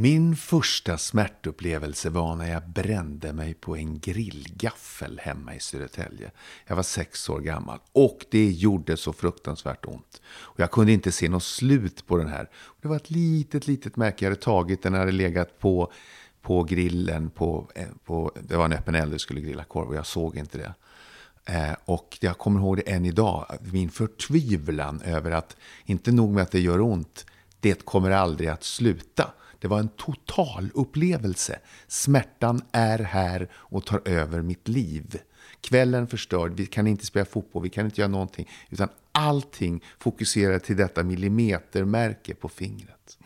Min första smärtupplevelse var när jag brände mig på en grillgaffel hemma i Södertälje. Jag var sex år gammal och det gjorde så fruktansvärt ont. Och jag kunde inte se något slut på den här. Det var ett litet, litet märke jag hade tagit. Den hade legat på, på grillen. På, eh, på, det var en öppen eld och skulle grilla korv och jag såg inte det. Eh, och jag kommer ihåg det än idag. Min förtvivlan över att, inte nog med att det gör ont, det kommer aldrig att sluta. Det var en total upplevelse. Smärtan är här och tar över mitt liv. Kvällen förstörd, vi kan inte spela fotboll, vi kan inte göra någonting. Utan allting fokuserar till detta millimetermärke på fingret.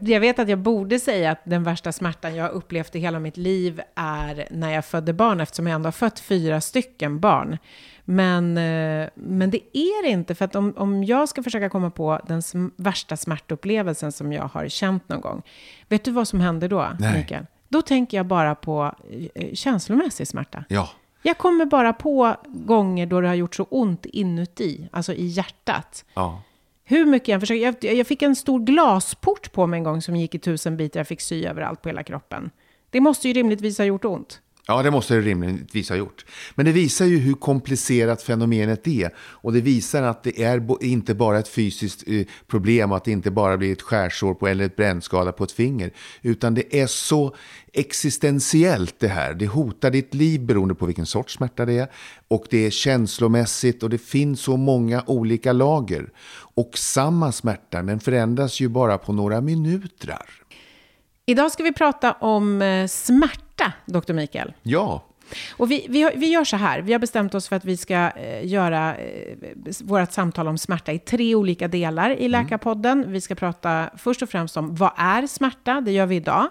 Jag vet att jag borde säga att den värsta smärtan jag upplevt i hela mitt liv är när jag födde barn, eftersom jag ändå har fött fyra stycken barn. Men, eh, men det är det inte, för att om, om jag ska försöka komma på den sm värsta smärtupplevelsen som jag har känt någon gång, vet du vad som händer då, Nej. Mikael? Då tänker jag bara på eh, känslomässig smärta. Ja. Jag kommer bara på gånger då det har gjort så ont inuti, alltså i hjärtat. Ja. Hur mycket jag försöker. Jag, jag fick en stor glasport på mig en gång som gick i tusen bitar. Jag fick sy överallt på hela kroppen. Det måste ju rimligtvis ha gjort ont. Ja, det måste det rimligtvis ha gjort. Men det visar ju hur komplicerat fenomenet är. Och det visar att det är inte bara ett fysiskt eh, problem och att det inte bara blir ett skärsår på, eller ett brännskada på ett finger. Utan det är så existentiellt det här. Det hotar ditt liv beroende på vilken sorts smärta det är. Och det är känslomässigt och det finns så många olika lager. Och samma smärta, den förändras ju bara på några minuter. Idag ska vi prata om eh, smärta smärta, doktor Mikael. Ja. Och vi, vi, vi gör så här, vi har bestämt oss för att vi ska eh, göra eh, vårt samtal om smärta i tre olika delar i mm. Läkarpodden. Vi ska prata först och främst om vad är smärta, det gör vi idag.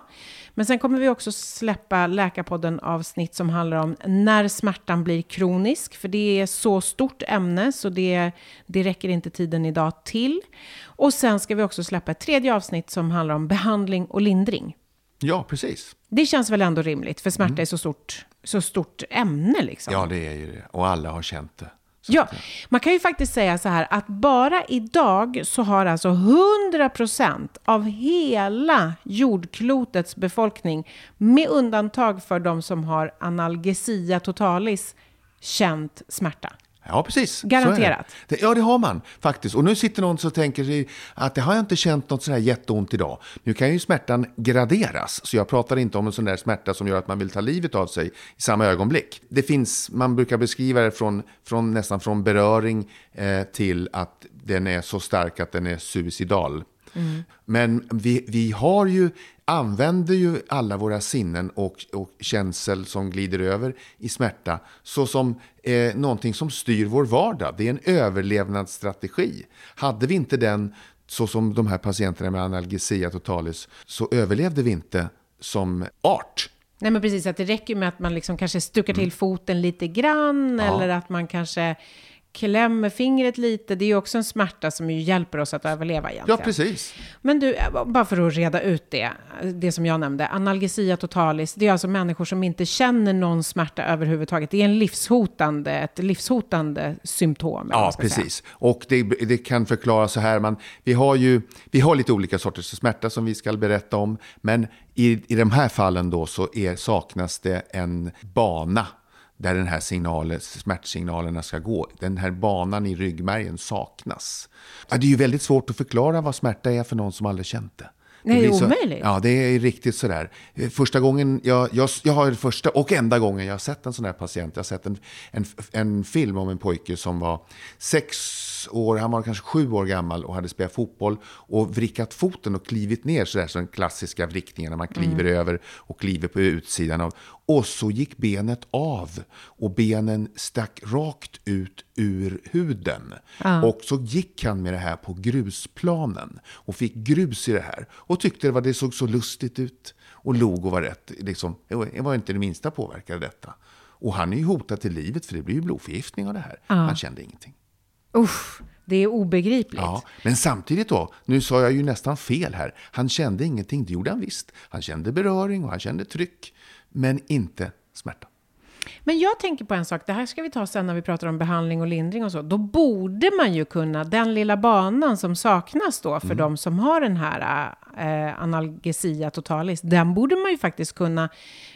Men sen kommer vi också släppa Läkarpodden avsnitt som handlar om när smärtan blir kronisk, för det är så stort ämne så det, det räcker inte tiden idag till. Och sen ska vi också släppa ett tredje avsnitt som handlar om behandling och lindring. Ja, precis. Det känns väl ändå rimligt, för smärta mm. är så stort, så stort ämne liksom. Ja, det är ju det. Och alla har känt det. Ja, man kan ju faktiskt säga så här att bara idag så har alltså 100% av hela jordklotets befolkning, med undantag för de som har analgesia totalis, känt smärta. Ja, precis. Garanterat. Det. Ja, det har man faktiskt. Och nu sitter någon och tänker att det har jag inte känt något sådär jätteont idag. Nu kan ju smärtan graderas, så jag pratar inte om en sån där smärta som gör att man vill ta livet av sig i samma ögonblick. Det finns, man brukar beskriva det från, från nästan från beröring eh, till att den är så stark att den är suicidal. Mm. Men vi, vi har ju, använder ju alla våra sinnen och, och känsel som glider över i smärta såsom eh, någonting som styr vår vardag. Det är en överlevnadsstrategi. Hade vi inte den, så som de här patienterna med analgesia totalis, så överlevde vi inte som art. Nej men precis, att det räcker med att man liksom kanske stuckar till mm. foten lite grann ja. eller att man kanske klämmer fingret lite, det är ju också en smärta som ju hjälper oss att överleva egentligen. Ja, precis. Men du, bara för att reda ut det, det som jag nämnde, analgesia totalis, det är alltså människor som inte känner någon smärta överhuvudtaget. Det är en livshotande, ett livshotande symptom. Ja, precis. Säga. Och det, det, kan förklaras så här, man, vi, har ju, vi har lite olika sorters smärta som vi ska berätta om, men i, i de här fallen då så är, saknas det en bana där den här signalen, smärtsignalerna ska gå. Den här banan i ryggmärgen saknas. Ja, det är ju väldigt svårt att förklara vad smärta är för någon som aldrig känt det. Nej, det är så, omöjligt. Ja, det är riktigt sådär. Första gången, jag, jag, jag har första och enda gången jag har sett en sån här patient. Jag har sett en, en, en film om en pojke som var sex år, han var kanske sju år gammal och hade spelat fotboll och vrickat foten och klivit ner sådär som den klassiska vrickningen när man kliver mm. över och kliver på utsidan av. Och så gick benet av och benen stack rakt ut ur huden. Ah. Och så gick han med det här på grusplanen och fick grus i det här och tyckte det, var, det såg så lustigt ut och log och var rätt. Liksom, jag var inte det minsta påverkad av detta. Och han är ju hotad till livet för det blir ju blodförgiftning av det här. Ah. Han kände ingenting. Usch, det är obegripligt. Ja, men samtidigt då, nu sa jag ju nästan fel här. Han kände ingenting, det gjorde han visst. Han kände beröring och han kände tryck, men inte smärta. Men jag tänker på en sak, det här ska vi ta sen när vi pratar om behandling och lindring och så. Då borde man ju kunna, den lilla banan som saknas då för mm. de som har den här eh, analgesia totalis, den borde man ju faktiskt kunna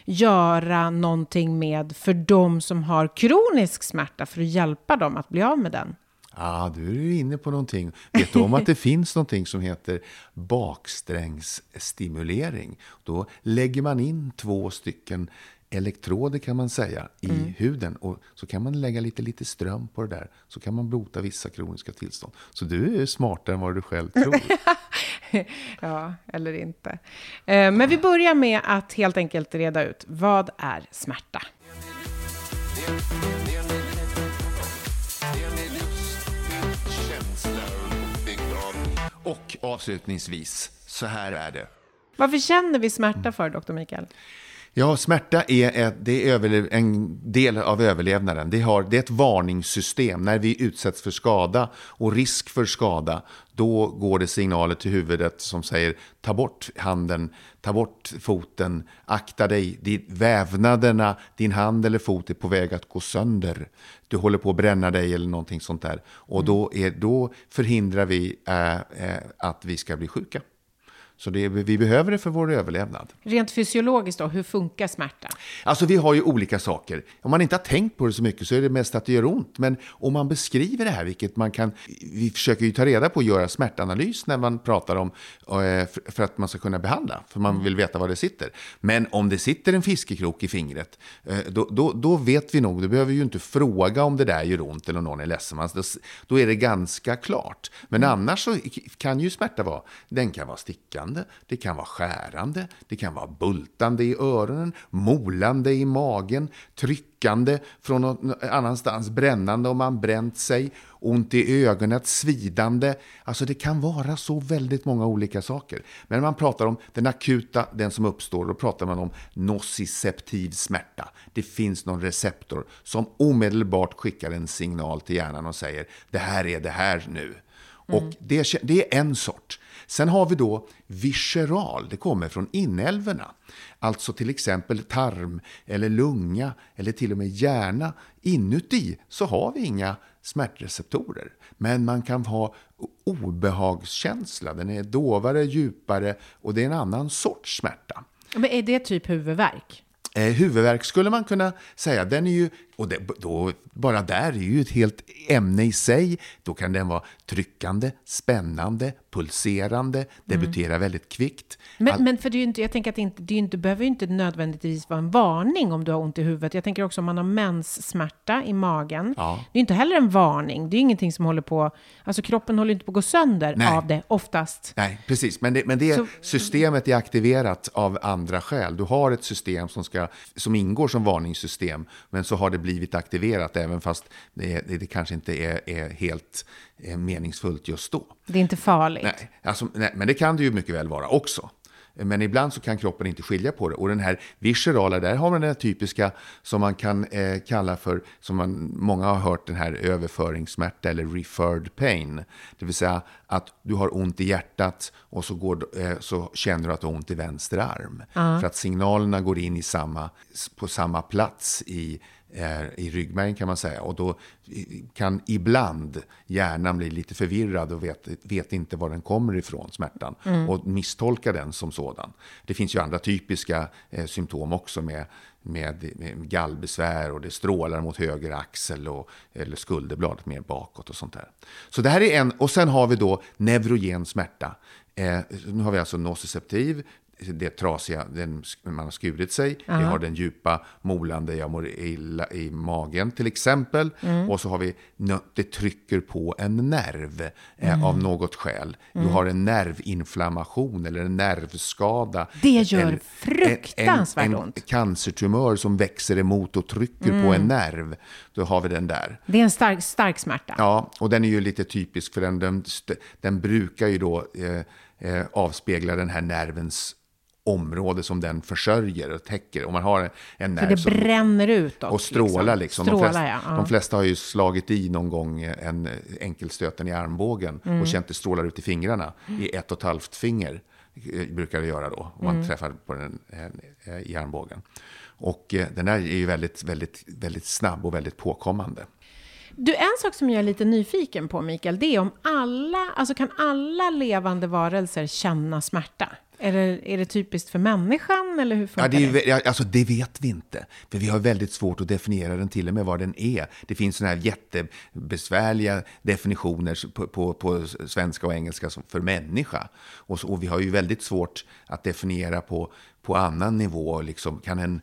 göra någonting med för de som har kronisk smärta för att hjälpa dem att bli av med den. Ja, du är ju inne på någonting. Vet du om att det finns någonting som heter baksträngsstimulering? Då lägger man in två stycken elektroder kan man säga i mm. huden och så kan man lägga lite, lite ström på det där. Så kan man bota vissa kroniska tillstånd. Så du är smartare än vad du själv tror. ja, eller inte. Eh, men vi börjar med att helt enkelt reda ut vad är smärta? Och avslutningsvis, så här är det. Varför känner vi smärta för, doktor Mikael? Ja, smärta är, ett, det är en del av överlevnaden. Det, har, det är ett varningssystem. När vi utsätts för skada och risk för skada, då går det signaler till huvudet som säger ta bort handen, ta bort foten, akta dig, vävnaderna, din hand eller fot är på väg att gå sönder. Du håller på att bränna dig eller någonting sånt där. Och då, är, då förhindrar vi äh, äh, att vi ska bli sjuka. Så det, vi behöver det för vår överlevnad. Rent fysiologiskt då, hur funkar smärta? Alltså vi har ju olika saker. Om man inte har tänkt på det så mycket så är det mest att det gör ont. Men om man beskriver det här, vilket man kan... Vi försöker ju ta reda på att göra smärtanalys när man pratar om eh, för att man ska kunna behandla. För man vill veta var det sitter. Men om det sitter en fiskekrok i fingret, eh, då, då, då vet vi nog. Då behöver vi ju inte fråga om det där gör ont eller om någon är ledsen. Då är det ganska klart. Men annars så kan ju smärta vara, den kan vara stickande stickande, det kan vara skärande, det kan vara bultande i öronen, molande i magen, tryckande från någon annanstans, brännande om man bränt sig, ont i ögonen, svidande. Alltså det kan vara så väldigt många olika saker. Men när man pratar om den akuta, den som uppstår, då pratar man om nociceptiv smärta. Det finns någon receptor som omedelbart skickar en signal till hjärnan och säger det här är det här nu. Mm. Och det, det är en sort. Sen har vi då visceral, det kommer från inälvorna. Alltså till exempel tarm eller lunga eller till och med hjärna. Inuti så har vi inga smärtreceptorer. Men man kan ha obehagskänsla, den är dovare, djupare och det är en annan sorts smärta. Men är det typ huvudvärk? Eh, huvudvärk skulle man kunna säga, den är ju och det, då, bara där är ju ett helt ämne i sig. Då kan den vara tryckande, spännande, pulserande, debutera mm. väldigt kvickt. Men, All... men för det är inte, jag tänker att det, inte, det inte, behöver ju inte nödvändigtvis vara en varning om du har ont i huvudet. Jag tänker också om man har menssmärta i magen. Ja. Det är inte heller en varning. Det är ingenting som håller på, alltså kroppen håller inte på att gå sönder Nej. av det oftast. Nej, precis. Men det, men det Så... systemet är aktiverat av andra skäl. Du har ett system som, ska, som ingår som varningssystem, men så har det blivit aktiverat även fast det, det, kanske inte är, är helt är meningsfullt just då. Det är inte farligt. Nej, alltså, nej, men det kan det ju mycket väl vara också. Men ibland så kan kroppen inte skilja på det. Och den här viscerala, där har man den typiska som man kan eh, kalla för, som man, många har hört, den här överföringssmärta eller referred pain. Det vill säga att du har ont i hjärtat och så, går, eh, så känner du att du har ont i vänster arm. Uh. För att signalerna går in i samma, på samma plats i i ryggmärgen kan man säga. Och då kan ibland hjärnan bli lite förvirrad och vet, vet inte var den kommer ifrån, smärtan. Mm. Och misstolka den som sådan. Det finns ju andra typiska eh, symptom också med, med, med gallbesvär och det strålar mot höger axel och, eller skulderbladet mer bakåt och sånt där. Så det här är en, och sen har vi då neurogen smärta. Eh, nu har vi alltså nociceptiv, det trasiga, den, man har skurit sig. Vi har den djupa molande, jag mår illa i magen till exempel. Mm. Och så har vi, det trycker på en nerv eh, mm. av något skäl. Mm. Du har en nervinflammation eller en nervskada. Det gör eller, fruktansvärt en, en, ont. En cancertumör som växer emot och trycker på en mm. nerv. Då har vi den där. Det är en stark, stark smärta. Ja, och den är ju lite typisk för den, den, den brukar ju då eh, eh, avspegla den här nervens område som den försörjer och täcker. Om man har en nerv det bränner ut Och strålar liksom. liksom. Strålar, de, flesta, ja. de, flesta, har ju slagit i någon gång en enkelstöten i armbågen mm. och känt det strålar ut i fingrarna. I ett och ett halvt finger eh, brukar det göra då, om man mm. träffar på den eh, i armbågen. Och eh, den här är ju väldigt, väldigt, väldigt snabb och väldigt påkommande. Du, en sak som jag är lite nyfiken på, Mikael, det är om alla, alltså kan alla levande varelser känna smärta? Det, är det typiskt för människan eller hur ja, det? Är, alltså, det vet vi inte. För vi har väldigt svårt att definiera den till och med vad den är. Det finns sådana här jättebesvärliga definitioner på, på, på svenska och engelska för människa. Och, så, och vi har ju väldigt svårt att definiera på på annan nivå. Liksom, kan en,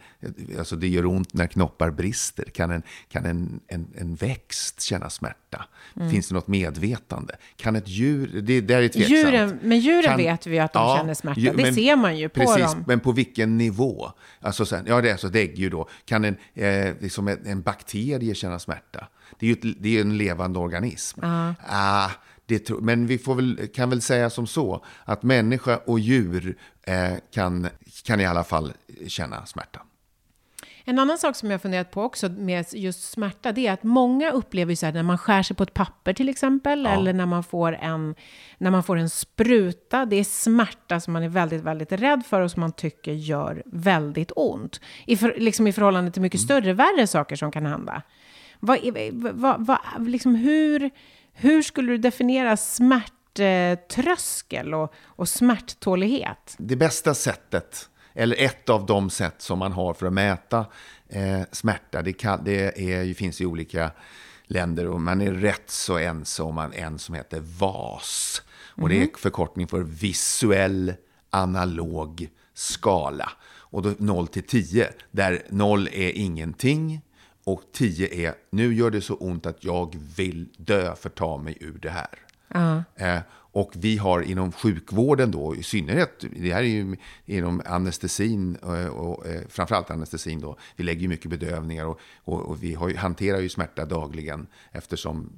alltså det gör ont när knoppar brister. Kan en, kan en, en, en växt känna smärta? Mm. Finns det något medvetande? Kan ett djur... Det, det är tveksamt. Djuren, men djuren kan, vet vi att de ja, känner smärta. Det men, ser man ju på precis, dem. Men på vilken nivå? Alltså sen, ja, det är alltså däggdjur då. Kan en, eh, liksom en, en bakterie känna smärta? Det är ju ett, det är en levande organism. Uh ah, det, men vi får väl, kan väl säga som så att människa och djur eh, kan, kan i alla fall känna smärta. En annan sak som jag funderat på också med just smärta, det är att många upplever så här när man skär sig på ett papper till exempel, ja. eller när man, får en, när man får en spruta, det är smärta som man är väldigt, väldigt rädd för och som man tycker gör väldigt ont. I, för, liksom i förhållande till mycket mm. större, värre saker som kan hända. Vad, vad, vad, liksom hur, hur skulle du definiera smärttröskel och, och smärttålighet? Det bästa sättet, eller ett av de sätt som man har för att mäta eh, smärta, det, kan, det är, finns i olika länder och man är rätt så ense om en som heter VAS. Och det är mhm. förkortning för visuell analog skala. Och då 0 till 10, där 0 är ingenting, och 10 är, nu gör det så ont att jag vill dö för att ta mig ur det här. Uh. Eh, och vi har inom sjukvården då, i synnerhet, det här är ju inom anestesin, och, eh, och eh, framförallt anestesin då, vi lägger ju mycket bedövningar och, och, och vi har, hanterar ju smärta dagligen eftersom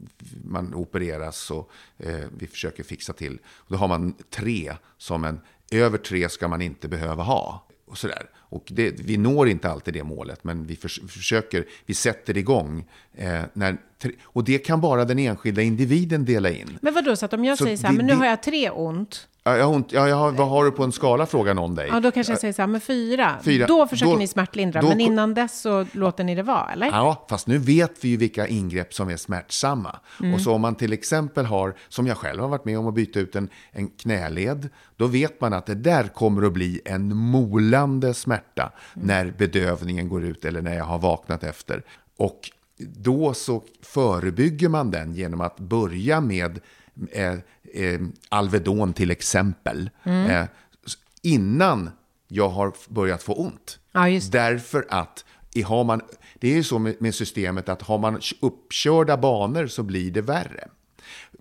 man opereras och eh, vi försöker fixa till. Och då har man tre som en, över tre ska man inte behöva ha. Och sådär. Och det, vi når inte alltid det målet, men vi för, försöker, vi sätter igång. Eh, när, och det kan bara den enskilda individen dela in. Men vadå, så att om jag så säger så här, det, men nu har jag tre ont, jag har ont, ja, jag har, vad har du på en skala, frågar någon dig. Ja, då kanske jag säger så här, men fyra. fyra. Då försöker då, ni smärtlindra, då, men innan dess så låter ni det vara, eller? Ja, fast nu vet vi ju vilka ingrepp som är smärtsamma. Mm. Och så om man till exempel har, som jag själv har varit med om att byta ut en, en knäled, då vet man att det där kommer att bli en molande smärta mm. när bedövningen går ut eller när jag har vaknat efter. Och då så förebygger man den genom att börja med eh, Alvedon till exempel. Mm. Eh, innan jag har börjat få ont. Ja, Därför att har man, det är ju så med, med systemet att har man uppkörda banor så blir det värre.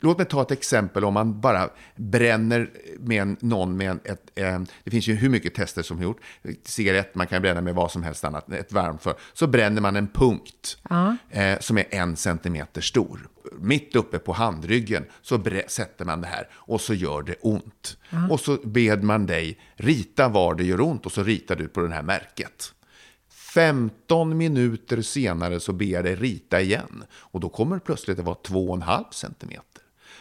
Låt mig ta ett exempel om man bara bränner med en, någon med en, ett, eh, det finns ju hur mycket tester som gjort, cigarett, man kan bränna med vad som helst annat, ett varmt för, så bränner man en punkt uh. eh, som är en centimeter stor. Mitt uppe på handryggen så sätter man det här och så gör det ont. Uh. Och så ber man dig rita var det gör ont och så ritar du på det här märket. 15 minuter senare så ber jag dig rita igen. Och då kommer plötsligt att vara 2,5 centimeter.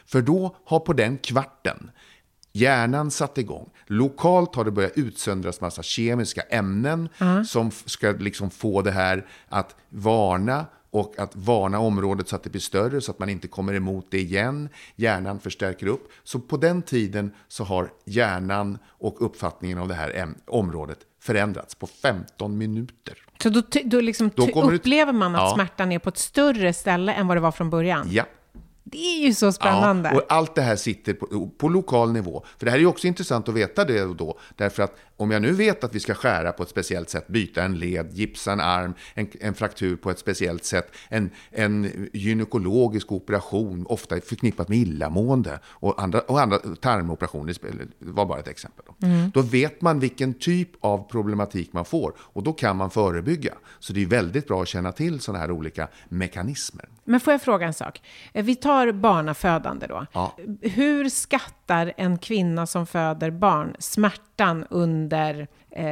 För då har på den kvarten Hjärnan satte igång. Lokalt har det börjat utsöndras massa kemiska ämnen som f- ska liksom få det här att varna och att varna området så att det blir större så att man inte kommer emot det igen. Hjärnan förstärker upp. Så på den tiden så har hjärnan och uppfattningen av det här området förändrats på 15 minuter. Så då, då, liksom Då upplever man att Ja. smärtan är på ett större ställe än vad det var från början. Ja. Det är ju så spännande. Ja, och allt det här sitter på, på lokal nivå. För det här är ju också intressant att veta det och då. Därför att om jag nu vet att vi ska skära på ett speciellt sätt, byta en led, gipsa en arm, en, en fraktur på ett speciellt sätt, en, en gynekologisk operation, ofta förknippat med illamående, och andra, och andra tarmoperationer, var bara ett exempel. Då. då vet man vilken typ av problematik man får och då kan man förebygga. Så det är väldigt bra att känna till sådana här olika mekanismer. Men får jag fråga en sak? Eh, Vi tar barnafödande då. Ja. Hur skattar en kvinna som föder barn smärtan under eh,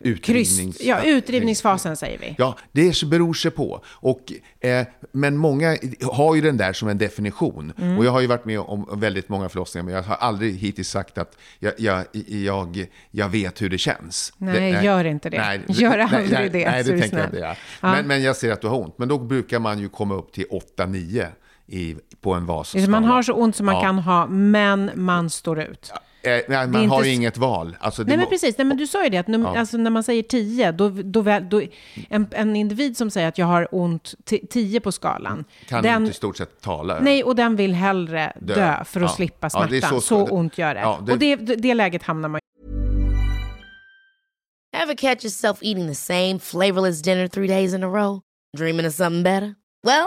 Utdrivnings- ja, utdrivningsfasen, säger vi? Ja, det beror sig på. Och, eh, men många har ju den där som en definition. Mm. Och jag har ju varit med om väldigt många förlossningar, men jag har aldrig hittills sagt att jag, jag, jag, jag vet hur det känns. Nej, det, gör inte det. Gör aldrig nej, det, Nej, det tänker jag inte. Ja. Men, men jag ser att du har ont. Men då brukar man ju komma upp till 8-9 i, på en vas. Alltså, Man har så ont som man Ja. kan ha, men man står ut. Eh, nej, man har ju inget val. Alltså, det Nej, men precis. Nej, men du sa ju det, att num- alltså, när man säger 10, då, då, väl- då, en, en individ som säger att jag har ont 10 på skalan, kan den, inte i stort sett tala. nej, och den vill hellre dö, Dö. för att Ja. slippa Ja, det är smärtan. så- så, det- ont gör det. Ja, det- Och det, det, det läget hamnar man Ever catch yourself eating the same flavorless dinner three days in a row? Dreaming of something better? Well,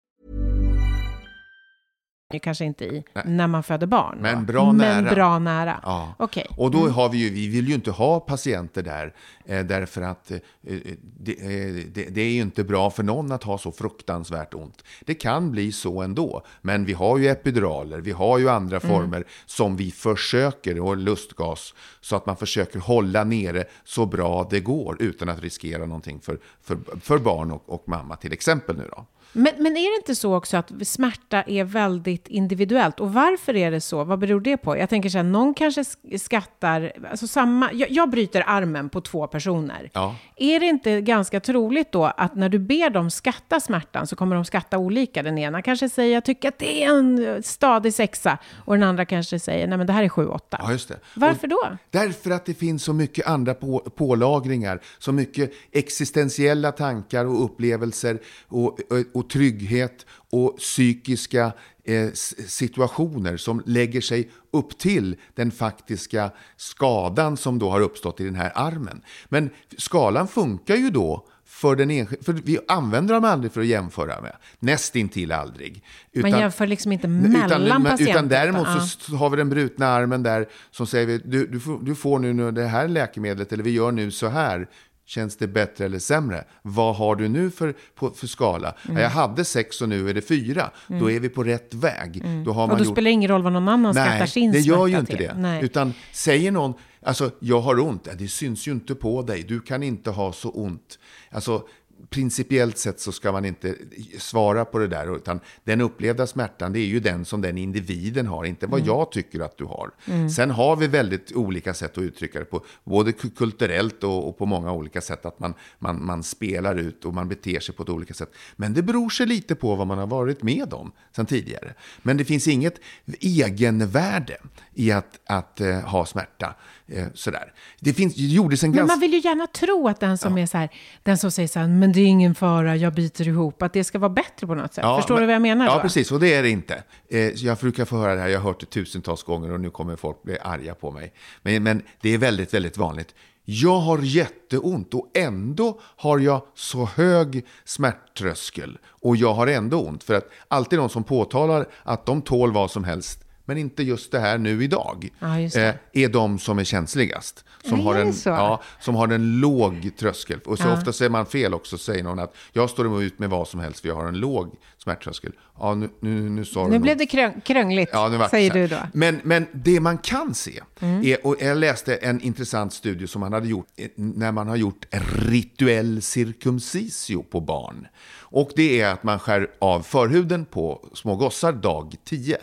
Ju kanske inte i när man föder barn. Men då. bra Men nära. bra nära. Ja. Okej. Och då har vi ju, vi vill ju inte ha patienter där, eh, därför att eh, det, eh, det, det är ju inte bra för någon att ha så fruktansvärt ont. Det kan bli så ändå, men vi har ju epiduraler, vi har ju andra former som vi försöker, och lustgas, så att man försöker hålla nere så bra det går utan att riskera någonting för, för, för barn och, och mamma till exempel nu då. Men, men är det inte så också att smärta är väldigt individuellt? Och varför är det så? Vad beror det på? Jag tänker så här, någon kanske sk- skattar, alltså samma, jag, jag bryter armen på två personer. Ja. Är det inte ganska troligt då att när du ber dem skatta smärtan så kommer de skatta olika? Den ena kanske säger, jag tycker att det är en stadig sexa. Och den andra kanske säger, nej men det här är sju, åtta. Ja, just det. Varför Och då? Därför att det finns så mycket andra på, pålagringar, så mycket existentiella tankar och upplevelser och, och, och trygghet och psykiska eh, situationer som lägger sig upp till den faktiska skadan som då har uppstått i den här armen. Men skalan funkar ju då för den enskilde. För vi använder dem aldrig för att jämföra med. Nästintill aldrig. Man jämför liksom inte mellan utan, patienter. Utan däremot så har vi den brutna armen där som säger vi, du, du, får, du får nu, nu det här läkemedlet eller vi gör nu så här. Känns det bättre eller sämre? Vad har du nu för, på, för skala? Mm. Ja, jag hade sex och nu är det fyra. Då är vi på rätt väg. Då har Och man då gjort... spelar det ingen roll vad någon annan skattar Nej, sin det gör ju inte till. det. Nej. Utan säger någon, alltså jag har ont, det syns ju inte på dig, du kan inte ha så ont. Alltså principiellt sett så ska man inte svara på det där, utan den upplevda smärtan, det är ju den som den individen har, inte vad jag tycker att du har. Sen har vi väldigt olika sätt att uttrycka det på, både ku- kulturellt och, och på många olika sätt, att man, man, man spelar ut och man beter sig på ett olika sätt. Men det beror sig lite på vad man har varit med om sen tidigare. Men det finns inget egenvärde i att, att eh, ha smärta. Eh, sådär. Det, finns, det gjordes en Men ganska... man vill ju gärna tro att den som är så här, den som säger så här, men det är ingen fara, jag biter ihop, att det ska vara bättre på något sätt. Ja, Förstår men- du vad jag menar Ja, då? precis. Och det är det inte. Eh, jag brukar få höra det här, jag har hört det tusentals gånger och nu kommer folk bli arga på mig. Men, men det är väldigt, väldigt vanligt. Jag har jätteont och ändå har jag så hög smärttröskel. Och jag har ändå ont. För att alltid någon som påtalar att de tål vad som helst, men inte just det här nu idag, Ja, eh, är de som är känsligast. Som, Ja, har en, ja, som har en låg tröskel. Och så Ja. ofta säger man fel också, säger någon att jag står ut med vad som helst för jag har en låg smärttröskel. Ja, nu, nu, nu sa Nu blev det kröng- krångligt, Ja, nu säger du då. Mm. Men, men det man kan se, är, och jag läste en intressant studie som man hade gjort eh, när man har gjort rituell cirkumcisio på barn. Och det är att man skär av förhuden på små gossar dag 10.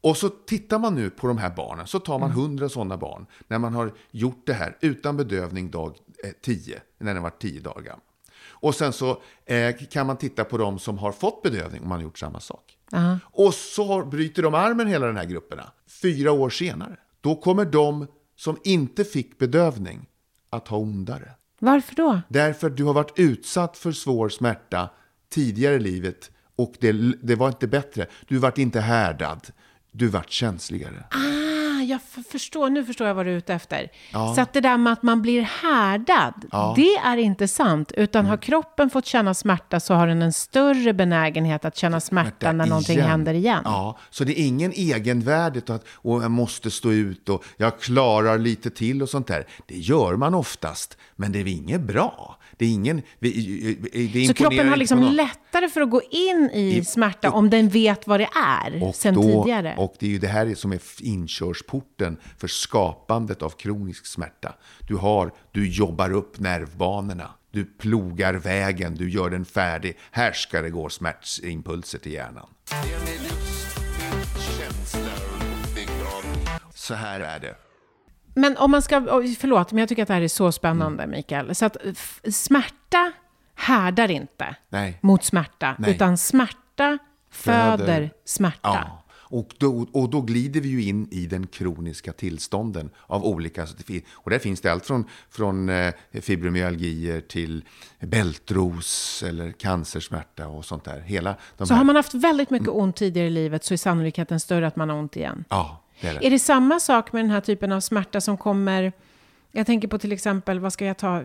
Och så tittar man nu på de här barnen, så tar Mm. man 100 sådana barn när man har gjort det här utan bedövning dag eh, 10, när den var 10 dagar gammal. Och sen så eh, kan man titta på de som har fått bedövning om man har gjort samma sak. Och så bryter de armen hela den här grupperna. Fyra år senare. Då kommer de som inte fick bedövning att ha ondare. Varför då? Därför att du har varit utsatt för svår smärta tidigare i livet och det, det var inte bättre. Du vart inte härdad. Du vart känsligare. Ah, jag förstår, nu förstår jag vad du är ute efter. Så att det där med att man blir härdad, det är inte sant. Utan Mm. har kroppen fått känna smärta så har den en större benägenhet att känna smärta när någonting igen. händer igen. Ja, så det är ingen egenvärde att och jag måste stå ut och jag klarar lite till och sånt där. Det gör man oftast, men det är inget bra. Det är ingen... Det Så imponerar kroppen har liksom lättare för att gå in i, I- smärta om den vet vad det är sen då, tidigare. och det är ju det här som är inkörsporten för skapandet av kronisk smärta. Du, har, du jobbar upp nervbanorna, du plogar vägen, du gör den färdig. Här ska det gå smärtimpulser till hjärnan. Så här är det. Men om man ska, förlåt, men jag tycker att det här är så spännande, Mm. Mikael. Så att smärta härdar inte Nej. mot smärta, Nej. utan smärta föder, Föder. smärta. Ja. Och då, och då glider vi ju in i den kroniska tillstånden av olika... Och där finns det allt från, från eh, fibromyalgier till bältros eller cancersmärta och sånt där. Hela Så här, har man haft väldigt mycket ont tidigare i livet så är sannolikheten större att man har ont igen. Ja, det är det. Är det samma sak med den här typen av smärta som kommer... Jag tänker på till exempel, vad ska jag ta?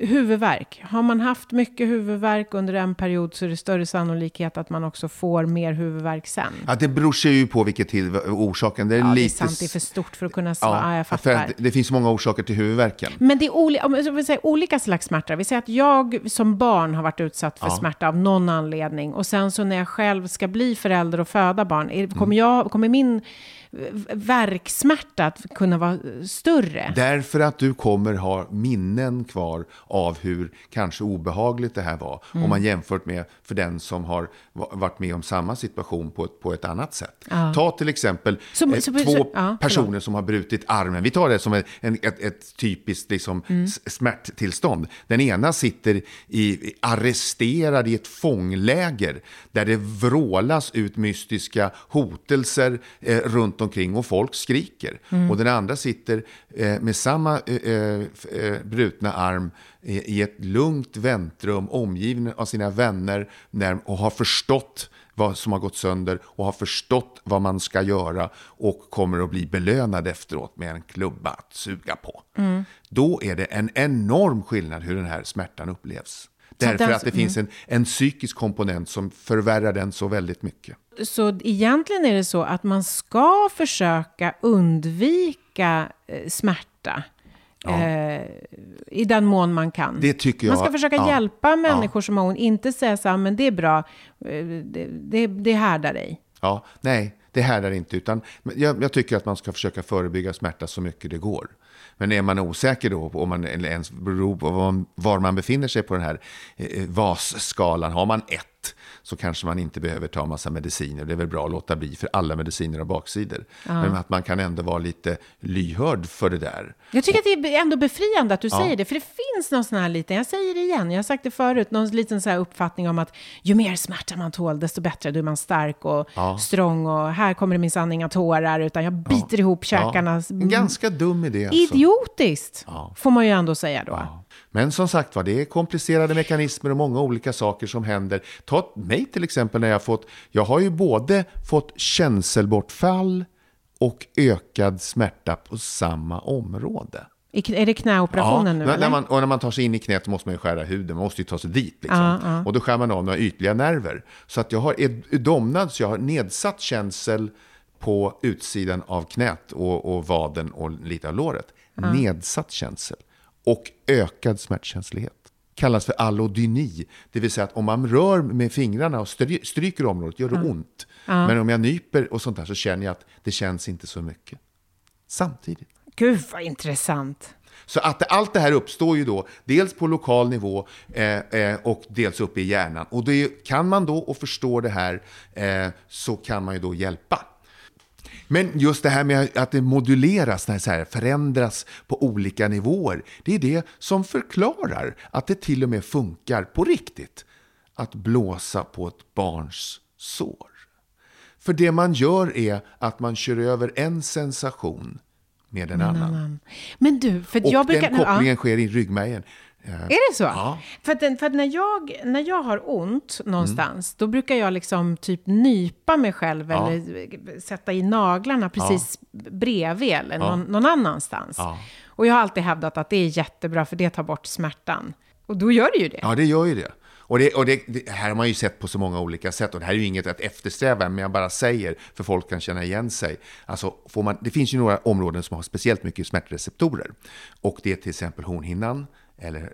Huvudvärk. Har man haft mycket huvudvärk under en period så är det större sannolikhet att man också får mer huvudvärk sen. Ja, det beror sig ju på vilket till, orsaken. Det är Ja, det är lite... sant, det är för stort för att kunna svara. Ja, jag fattar. att det finns många orsaker till huvudvärken. Men det är oli- säga, olika slags smärta. Vi säger att jag som barn har varit utsatt för Ja. smärta av någon anledning. Och sen så när jag själv ska bli förälder och föda barn, Mm. kommer, jag, kommer min värksmärta att kunna vara större? Därför att du kommer ha minnen kvar av hur kanske obehagligt det här var. Mm. Om man jämfört med för den som har varit med om samma situation på ett, på ett annat sätt. Ta till exempel Så- eh, så- två så- ja, personer förlåt. som har brutit armen. Vi tar det som en, en, ett, ett typiskt liksom, Mm. smärttillstånd. Den ena sitter i, arresterad i ett fångläger där det vrålas ut mystiska hotelser eh, runt omkring och folk skriker. Och den andra sitter eh, med samma eh, eh, brutna arm i ett lugnt väntrum omgiven av sina vänner när, och har förstått vad som har gått sönder och har förstått vad man ska göra och kommer att bli belönad efteråt med en klubba att suga på. Då är det en enorm skillnad hur den här smärtan upplevs. Därför den- att det finns en, en psykisk komponent som förvärrar den så väldigt mycket. Så egentligen är det så att man ska försöka undvika eh, smärta. Eh, I den mån man kan. Det tycker Man ska jag- försöka ja, hjälpa människor som har ont. Inte säga så här, men det är bra, eh, det, det, det härdar dig. Ja, nej, det härdar inte. Utan jag, jag tycker att man ska försöka förebygga smärta så mycket det går. Men är man osäker då, om man eller ens beror på var man, befinner sig på den här eh, VAS-skalan, har man ett så kanske man inte behöver ta massa mediciner. Det är väl bra att låta bli, för alla mediciner har baksidor. Men att man kan ändå vara lite lyhörd för det där. Jag tycker att det är ändå befriande att du säger det, för det finns någon sån här liten, jag säger det igen, jag har sagt det förut, någon liten så här uppfattning om att ju mer smärta man tål, desto bättre, då är man stark och strong och här kommer det minsann inga tårar, utan jag biter ihop käkarna. Ja, en ganska dum idé. Alltså. Idiotiskt, får man ju ändå säga då. Men som sagt var, det är komplicerade mekanismer och många olika saker som händer. Ta mig till exempel när jag fått, jag har ju både fått känselbortfall och ökad smärta på samma område. I, är det knäoperationen nu? när, eller? man, och när man tar sig in i knät måste man ju skära huden, man måste ju ta sig dit. Liksom. Och då skär man av några ytliga nerver. Så att jag har är domnad, så jag har nedsatt känsel på utsidan av knät och, och vaden och lite av låret. Nedsatt känsel. Och ökad smärtkänslighet. Kallas för allodyni. Det vill säga att om man rör med fingrarna och stry, stryker området gör det ont. Men om jag nyper och sånt där så känner jag att det känns inte så mycket. Samtidigt. Gud vad intressant. Så att allt det här uppstår ju då dels på lokal nivå eh, eh, och dels uppe i hjärnan. Och det, kan man då och förstår det här eh, så kan man ju då hjälpa. Men just det här med att det moduleras, så här förändras på olika nivåer, det är det som förklarar att det till och med funkar på riktigt att blåsa på ett barns sår. För det man gör är att man kör över en sensation med en annan. Men du, för Och jag brukar... den ja. kopplingen sker i ryggmärgen. Är det så? Ja. För, att, den- för att när, jag, när jag har ont någonstans, Mm. då brukar jag liksom typ nypa mig själv eller sätta i naglarna precis bredvid eller någon, någon annanstans. Ja. Och jag har alltid hävdat att det är jättebra för det tar bort smärtan. Och då gör det ju det. Ja, det gör ju det. Och, det, och det, det här har man ju sett på så många olika sätt. Och det här är ju inget att eftersträva, men jag bara säger, för folk kan känna igen sig. Alltså, får man, det finns ju några områden som har speciellt mycket smärtreceptorer. Och det är till exempel hornhinnan, eller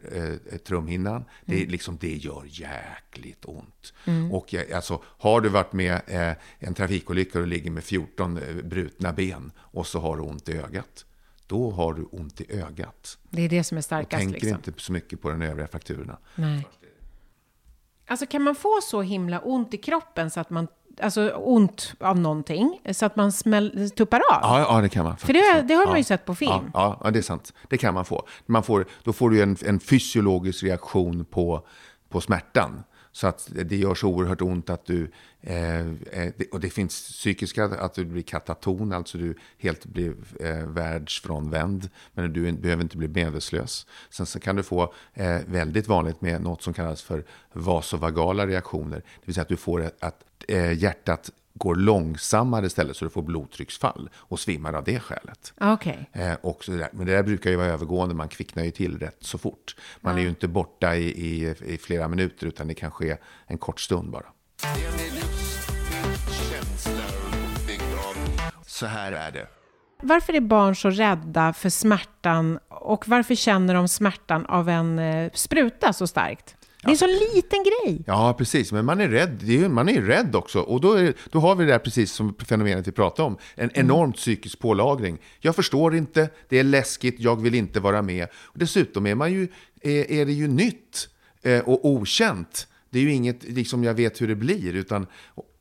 eh, trumhinnan. Det, är liksom, det gör jäkligt ont. Och eh, alltså, har du varit med eh, en trafikolycka och ligger med 14 eh, brutna ben och så har du ont i ögat. Då har du ont i ögat. Det är det som är Och starkast. tänker Liksom. inte så mycket på de övriga frakturerna. Nej. Alltså kan man få så himla ont i kroppen så att man, alltså ont av någonting, så att man smäll, tuppar av? Ja, ja, det kan man. För det, det har man ja. ju sett på film. Ja, ja, det är sant. Det kan man få. Man får då får du en, en fysiologisk reaktion på smärtan. Så att det gör så oerhört ont att du, eh, eh, och det finns psykiska, att du blir kataton, alltså du helt blir eh, världsfrånvänd, men du behöver inte bli medvetslös. Sen så kan du få eh, väldigt vanligt med något som kallas för vasovagala reaktioner, det vill säga att du får att hjärtat går långsammare istället så du får blodtrycksfall och svimmar av det skälet. Okej. Eh, och så där. Men det där brukar ju vara övergående, man kvicknar ju till rätt så fort. Man är ju inte borta i, i, i flera minuter utan det kan ske en kort stund bara. Så här är det. Varför är barn så rädda för smärtan och varför känner de smärtan av en eh, spruta så starkt? Det är en så liten grej. Ja, precis. Men man är rädd. Är, ju- man är ju rädd också. Och då, är, då har vi det där precis som fenomenet vi pratade om. En enorm psykisk pålagring. Jag förstår inte, det är läskigt, jag vill inte vara med. Och dessutom är, man ju, är, är det ju nytt eh, och okänt. Det är ju inget, liksom jag vet hur det blir. Utan,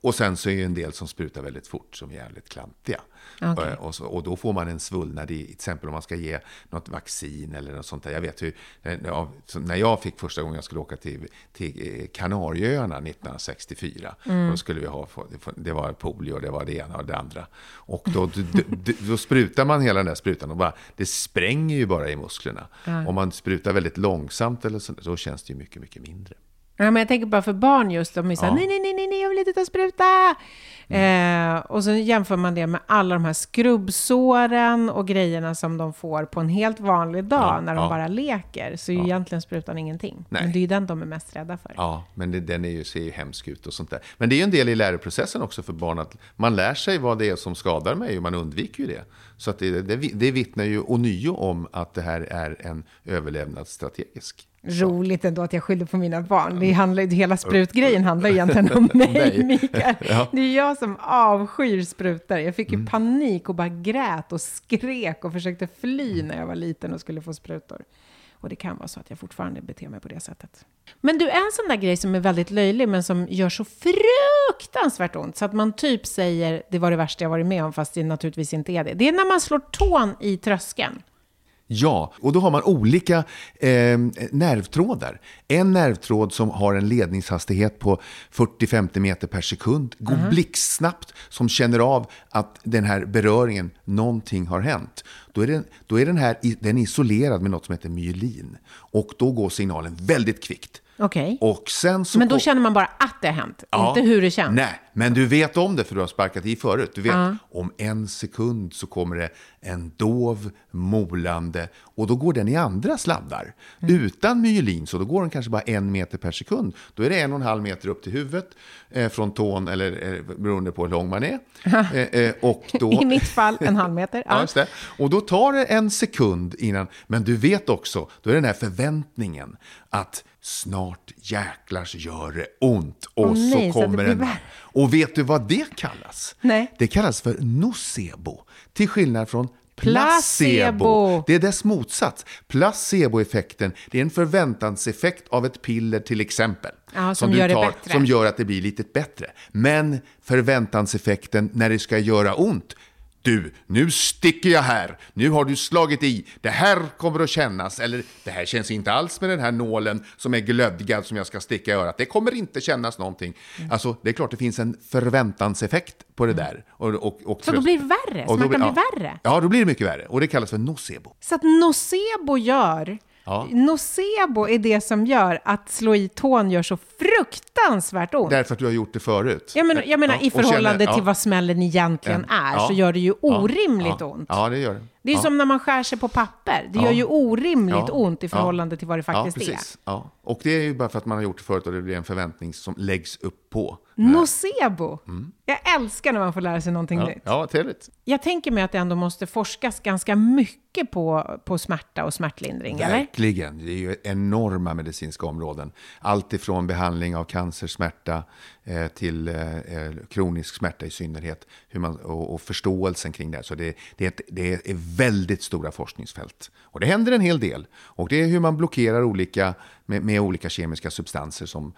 och sen så är det en del som sprutar väldigt fort, som är jävligt klantiga. Okej. Eh, Och, så, och då får man en svullnad i, till exempel om man ska ge något vaccin eller något sånt där. Jag vet hur, när jag fick första gången jag skulle åka till, till eh, Kanarieöarna 1964. Mm. Då skulle vi ha, det var polio och det var det ena och det andra. Och då, då, då, då sprutar man hela den där sprutan och bara, det spränger ju bara i musklerna. Om man sprutar väldigt långsamt eller så, då känns det ju mycket, mycket mindre. Ja, men jag tänker bara för barn just, de är så här, Ja. nej, nej, nej, nej, jag vill inte ta spruta. Eh, och så jämför man det med alla de här skrubbsåren och grejerna som de får på en helt vanlig dag Ja, när de ja. bara leker. Så är ju egentligen sprutan ingenting. Nej. Men det är ju den de är mest rädda för. Ja, men det, den är ju, ser ju hemsk ut och sånt där. Men det är ju en del i läroprocessen också för barn att man lär sig vad det är som skadar mig och man undviker ju det. Så att det, det, det vittnar ju ånyo om att det här är en överlevnadsstrategisk. Roligt ändå att jag skyller på mina barn. Det handlar, hela sprutgrejen handlar egentligen om mig. Mikael. Ja. Mm. Det är jag som avskyr sprutor. Jag fick ju panik och bara grät och skrek och försökte fly när jag var liten och skulle få sprutor. Och det kan vara så att jag fortfarande beter mig på det sättet. Men du, en sån där grej som är väldigt löjlig, men som gör så fruktansvärt ont, så att man typ säger det var det värsta jag varit med om, fast det naturligtvis inte är det. Det är när man slår tån i tröskeln. Ja, och då har man olika eh, nervtrådar. En nervtråd som har en ledningshastighet på 40-50 meter per sekund går blixtsnabbt, som känner av att den här beröringen, någonting har hänt. Då är, den, då är den här den är isolerad med något som heter myelin. Och då går signalen väldigt kvickt. Okej. Och sen så Men då känner man bara att det har hänt, Ja. inte hur det känns. Nej, men du vet om det för du har sparkat i förut. Du vet, om en sekund så kommer det en dov, molande och då går den i andra sladdar. Mm. Utan myelin, så då går den kanske bara en meter per sekund. Då är det en och en halv meter upp till huvudet eh, från tån, eller eh, beroende på hur lång man är. Eh, eh, och då, I mitt fall en halv meter. Ja, just det. Och då tar det en sekund innan, men du vet också, då är det den här förväntningen att snart jäklars gör det ont. Och nej, så så det kommer blir den. värre. Och vet du vad det kallas? Nej. Det kallas för nocebo, till skillnad från Placebo. placebo. Det är dess motsats. Placeboeffekten, det är en förväntanseffekt av ett piller till exempel. Ja, som gör det bättre. Som gör att det blir lite bättre. Men förväntanseffekten när det ska göra ont, du, nu sticker jag här. Nu har du slagit i. Det här kommer att kännas. Eller det här känns inte alls med den här nålen som är glödgad som jag ska sticka i örat. Det kommer inte kännas någonting. Mm. Alltså, det är klart det finns en förväntanseffekt på det där. Och, och, och Så då blir det värre? då Smärtan ja. värre? Ja, då blir det mycket värre. Och det kallas för nocebo. Så att nocebo gör, Ja. nocebo är det som gör att slå i tån gör så fruktansvärt ont. Därför att du har gjort det förut. Jag menar, jag menar Ja, i känner- förhållande ja. till vad smällen egentligen är, så gör det ju orimligt ont. Ja, det gör det. Det är ja. som när man skär sig på papper. Det Ja. gör ju orimligt Ja. ont i förhållande till vad det faktiskt ja, är. precis. Ja. Och det är ju bara för att man har gjort det förut och det blir en förväntning som läggs upp på. Nocebo! Jag älskar när man får lära sig någonting Mm. Ja, nytt. ja trevligt. Jag tänker mig att det ändå måste forskas ganska mycket på, på smärta och smärtlindring, eller? Verkligen. Det är ju enorma medicinska områden. Allt ifrån behandling av cancersmärta eh, Eh, till eh, eh, kronisk smärta i synnerhet. Hur man, och, och förståelsen kring det. Så det, det, är ett, det är väldigt stora forskningsfält. Och det händer en hel del. Och det är hur man blockerar olika, med, med olika kemiska substanser som,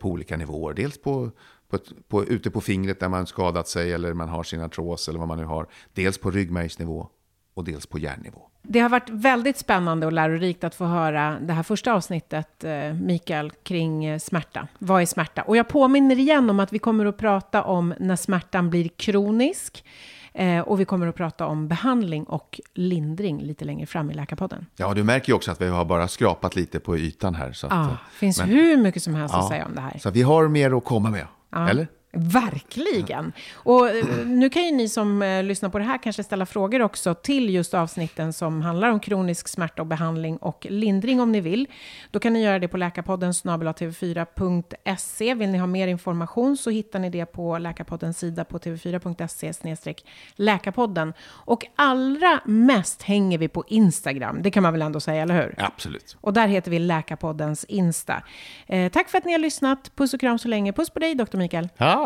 på olika nivåer. Dels på, på, ett- på, ute på fingret där man skadat sig eller man har sin artros eller vad man nu har. Dels på ryggmärgsnivå och dels på hjärnnivå. Det har varit väldigt spännande och lärorikt att få höra det här första avsnittet, eh, Mikael, kring eh, smärta. Vad är smärta? Och jag påminner igen om att vi kommer att prata om när smärtan blir kronisk. Eh, och vi kommer att prata om behandling och lindring lite längre fram i Läkarpodden. Ja, du märker ju också att vi har bara skrapat lite på ytan här. Så att, Ja, eh, finns men- hur mycket som helst att ja, säga om det här. Så vi har mer att komma med. Eller? Verkligen. Och eh, nu kan ju ni som eh, lyssnar på det här kanske ställa frågor också till just avsnitten som handlar om kronisk smärta och behandling och lindring om ni vill. Då kan ni göra det på läkarpodden tv4.se. Vill ni ha mer information så hittar ni det på Läkarpoddens sida på tv4.se läkarpodden. Och allra mest hänger vi på Instagram, det kan man väl ändå säga, eller hur? Absolut. Och där heter vi Läkarpoddens Insta. Eh, tack för att ni har lyssnat. Puss och kram så länge. Puss på dig, Dr. Mikael. Ja,